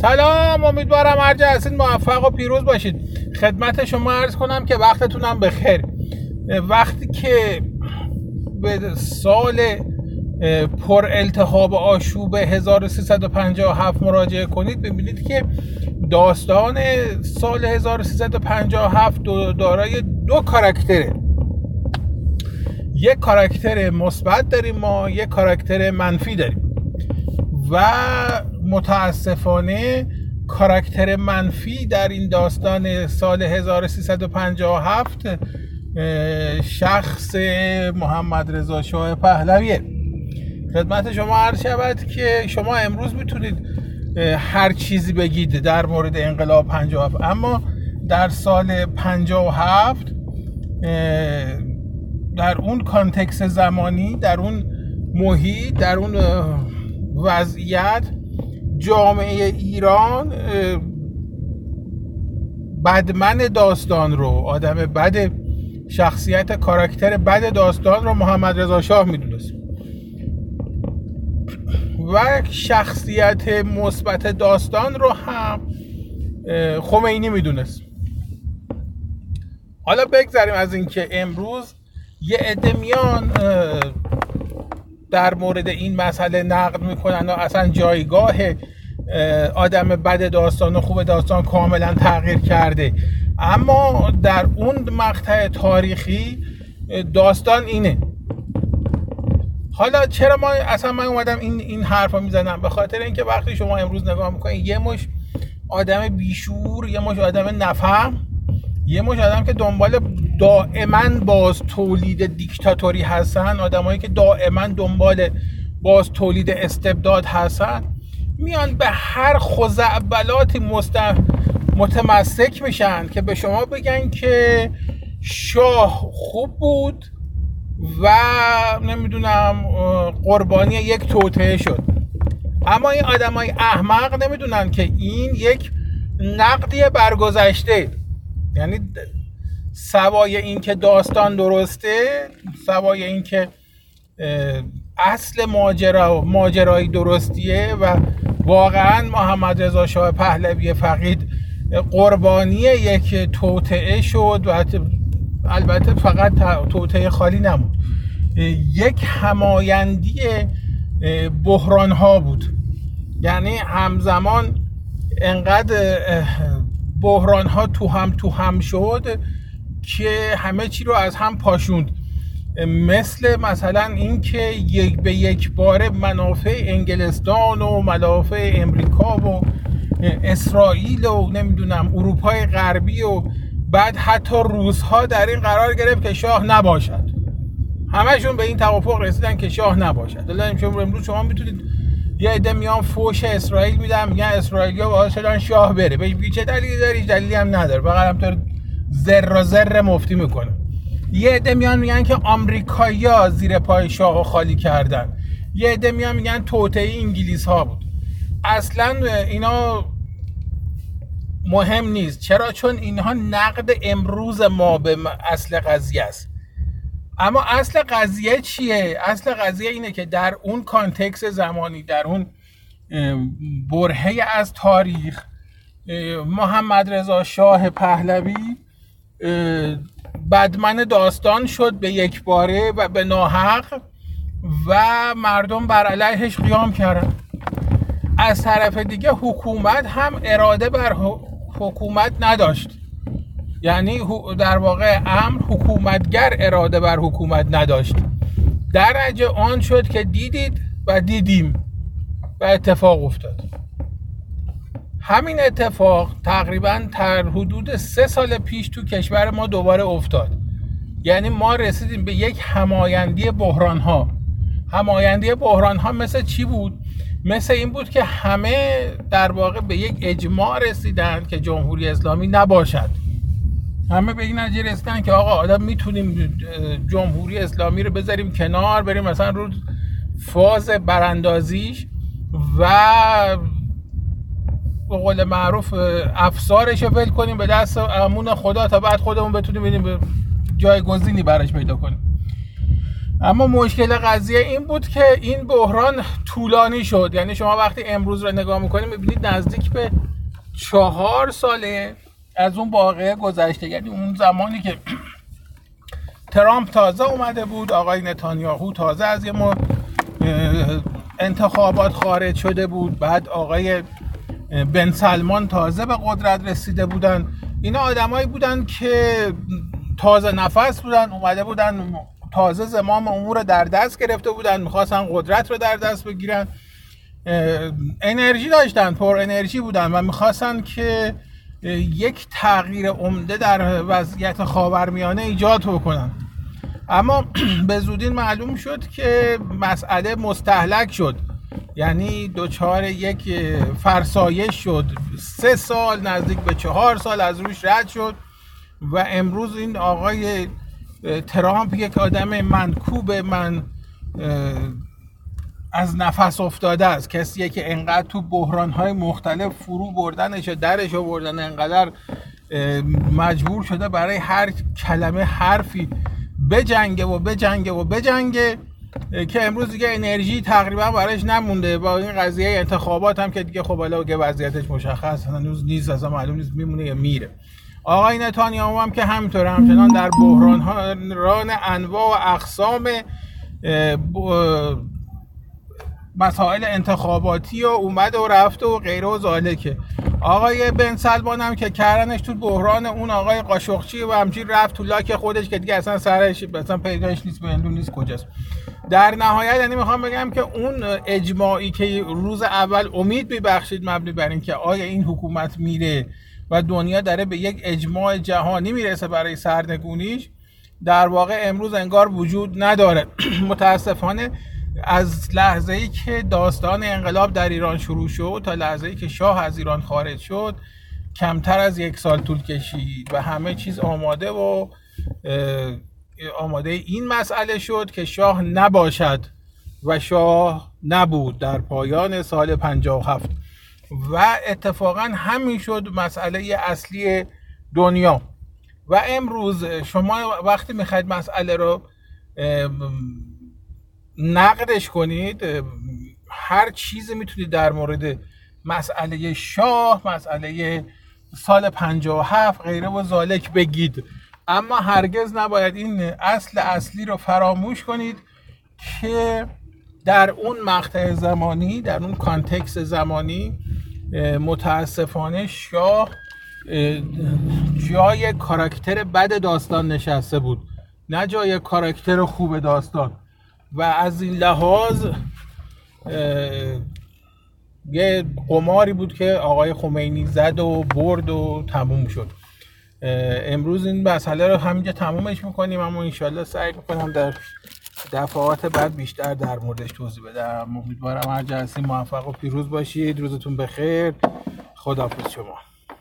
سلام امیدوارم هر جا موفق و پیروز باشید خدمت شما عرض کنم که وقتتونم بخیر. وقتی که به سال پر التهاب آشوب 1357 مراجعه کنید ببینید که داستان سال 1357 دارای دو کاراکتره. یک کاراکتر مثبت داریم ما یک کاراکتر منفی داریم. و متاسفانه کاراکتر منفی در این داستان سال 1357 شخص محمد رضا شاه پهلویه. خدمت شما عرض شود که شما امروز می‌تونید هر چیزی بگید در مورد انقلاب 57 اما در سال 57 در اون کانتکس زمانی در اون محیط در اون وضعیت جامعه ایران بدمن داستان رو آدم بد شخصیت کاراکتر بد داستان رو محمد رضا شاه می‌دونست. و شخصیت مثبت داستان رو هم خمینی می‌دونست. حالا بگذاریم از اینکه امروز یه عده میان در مورد این مسئله نقد می‌کنن و اصلا جایگاه آدم بد داستان و خوب داستان کاملا تغییر کرده. اما در اون مقطع تاریخی داستان اینه. حالا چرا ما اصلا من اومدم این این حرفا می‌زنم؟ به خاطر اینکه وقتی شما امروز نگاه می‌کنید یه مش آدم بیشور یه مش آدم نفهم یه مش آدم که دنبال دائما باز تولید دیکتاتوری هستن آدمایی که دائما دنبال باز تولید استبداد هستن میان به هر خزعبلاتی متمسک میشن که به شما بگن که شاه خوب بود و نمی‌دونم قربانی یک توطعه شد. اما این آدمای احمق نمی‌دونن که این یک نقدی برگذشته. یعنی سوای این که داستان درسته سوای این که اصل ماجرا ماجرایی درستیه و واقعا محمد رضا شاه پهلوی فقید قربانی یک توطعه شد و البته فقط توطعه خالی نمود یک همایندی بحران ها بود. یعنی همزمان انقدر بحران ها تو هم تو هم شد که همه چی رو از هم پاشوند. مثل مثلا اینکه یک به یک بار منافع انگلستان و منافع امریکا و اسرائیل و نمی‌دونم اروپای غربی و بعد حتی روزها در این قرار گرفت که شاه نباشد. همشون به این توافق رسیدن که شاه نباشد. دلاریم شما امروز شما می‌تونید یه عده میان فوش اسرائیل میدن میگن اسرائیلیا باعث شدن شاه بره. بگی چه دلیلی داری؟ دلیلی هم نداره. فقط همطور ذره ذره مفتی می‌کنه. یه عده میان میگن که آمریکایی‌ها زیر پای شاه خالی کردن. یه عده میان میگن توطئه انگلیس ها بود. اصلا اینا مهم نیست. چرا؟ چون اینها نقد امروز ما به اصل قضیه است. اما اصل قضیه چیه؟ اصل قضیه اینه که در اون کانتکس زمانی در اون برهه از تاریخ محمد رضا شاه پهلوی بدمن داستان شد به یک باره و به ناحق و مردم بر علیهش قیام کردن. از طرف دیگه حکومت هم اراده بر حکومت نداشت. یعنی در واقع امر حکومتگر اراده بر حکومت نداشت. درجه آن شد که دیدید و دیدیم و اتفاق افتاد. همین اتفاق تقریبا در حدود سه سال پیش تو کشور ما دوباره افتاد. یعنی ما رسیدیم به یک همایندی بحران ها همایندی بحران ها مثل چی بود؟ مثل این بود که همه در واقع به یک اجماع رسیدن که جمهوری اسلامی نباشد. همه به این نتیجه رسیدن که آقا آدم می‌تونیم جمهوری اسلامی رو بذاریم کنار بریم مثلا رو فاز براندازیش و به قول معروف افسارش رو ول کنیم به دست امون خدا تا بعد خودمون بتونیم ببینیم جایگزینی براش پیدا کنیم. اما مشکل قضیه این بود که این بحران طولانی شد. یعنی شما وقتی امروز رو نگاه می‌کنید می‌بینید نزدیک به چهار ساله از اون واقعه گذشته. یعنی اون زمانی که ترامپ تازه اومده بود آقای نتانیاهو تازه از یه انتخابات خارج شده بود. بعد آقای بن سلمان تازه به قدرت رسیده بودن. اینا آدمایی بودن که تازه نفس بودن اومده بودن تازه زمام امور در دست گرفته بودن می‌خواستن قدرت رو در دست بگیرن. انرژی داشتن پر انرژی بودن و می‌خواستن که یک تغییر عمده در وضعیت خاورمیانه ایجاد بکنن. اما به زودی معلوم شد که مسئله مستحلک شد. یعنی دوچار یک فرسایش شد. سه سال نزدیک به چهار سال از روش رد شد و امروز این آقای ترامپ یک آدم منکوب من از نفس افتاده است. کسیه که انقدر تو بحران های مختلف فرو بردنش درش بردن انقدر مجبور شده برای هر کلمه حرفی بجنگه و بجنگه و بجنگه. که امروز دیگه انرژی تقریبا براش نمونده. با این قضیه انتخابات هم که دیگه خب حالا وضعیتش مشخص هنوز نیست اصلا معلوم نیست میمونه یا میره. آقای نتانیاهو هم که همینطور همچنان در بحران ران انواع و اقسام مسائل انتخاباتی و اومد و رفته و غیره و زالکه. آقای بن سلمان هم که کردنش تو بحران اون آقای قاشقچی و همچین رفت تو لاک خودش که دیگه اصلا سرش اصلا پیداش نیست معلوم نیست کجاست. در نهایت یعنی می‌خوام بگم که اون اجماعی که روز اول امید میبخشید مبنی بر اینکه آیا این حکومت میره و دنیا داره به یک اجماع جهانی می‌رسه برای سرنگونیش در واقع امروز انگار وجود نداره. متاسفانه از لحظه ای که داستان انقلاب در ایران شروع شد تا لحظه ای که شاه از ایران خارج شد کمتر از یک سال طول کشید و همه چیز آماده و آماده این مسئله شد که شاه نباشد و شاه نبود در پایان سال 57 و اتفاقا همین شد مسئله اصلی دنیا. و امروز شما وقتی می‌خواید مسئله رو نقدش کنید هر چیزی می‌تونید در مورد مسئله شاه مسئله سال 57 غیره و زالک بگید. اما هرگز نباید این اصل اصلی رو فراموش کنید که در اون مقطع زمانی در اون کانتکس زمانی متاسفانه شاه جای کاراکتر بد داستان نشسته بود نه جای کاراکتر خوب داستان. و از این لحاظ یه قماری بود که آقای خمینی زد و برد و تموم شد. امروز این مسئله رو همینجا تمومش می‌کنیم اما انشالله سعی می‌کنم در دفعات بعد بیشتر در موردش توضیح بدم. امیدوارم هر جلسه موفق و پیروز باشید. روزتون بخیر. خداحافظ شما.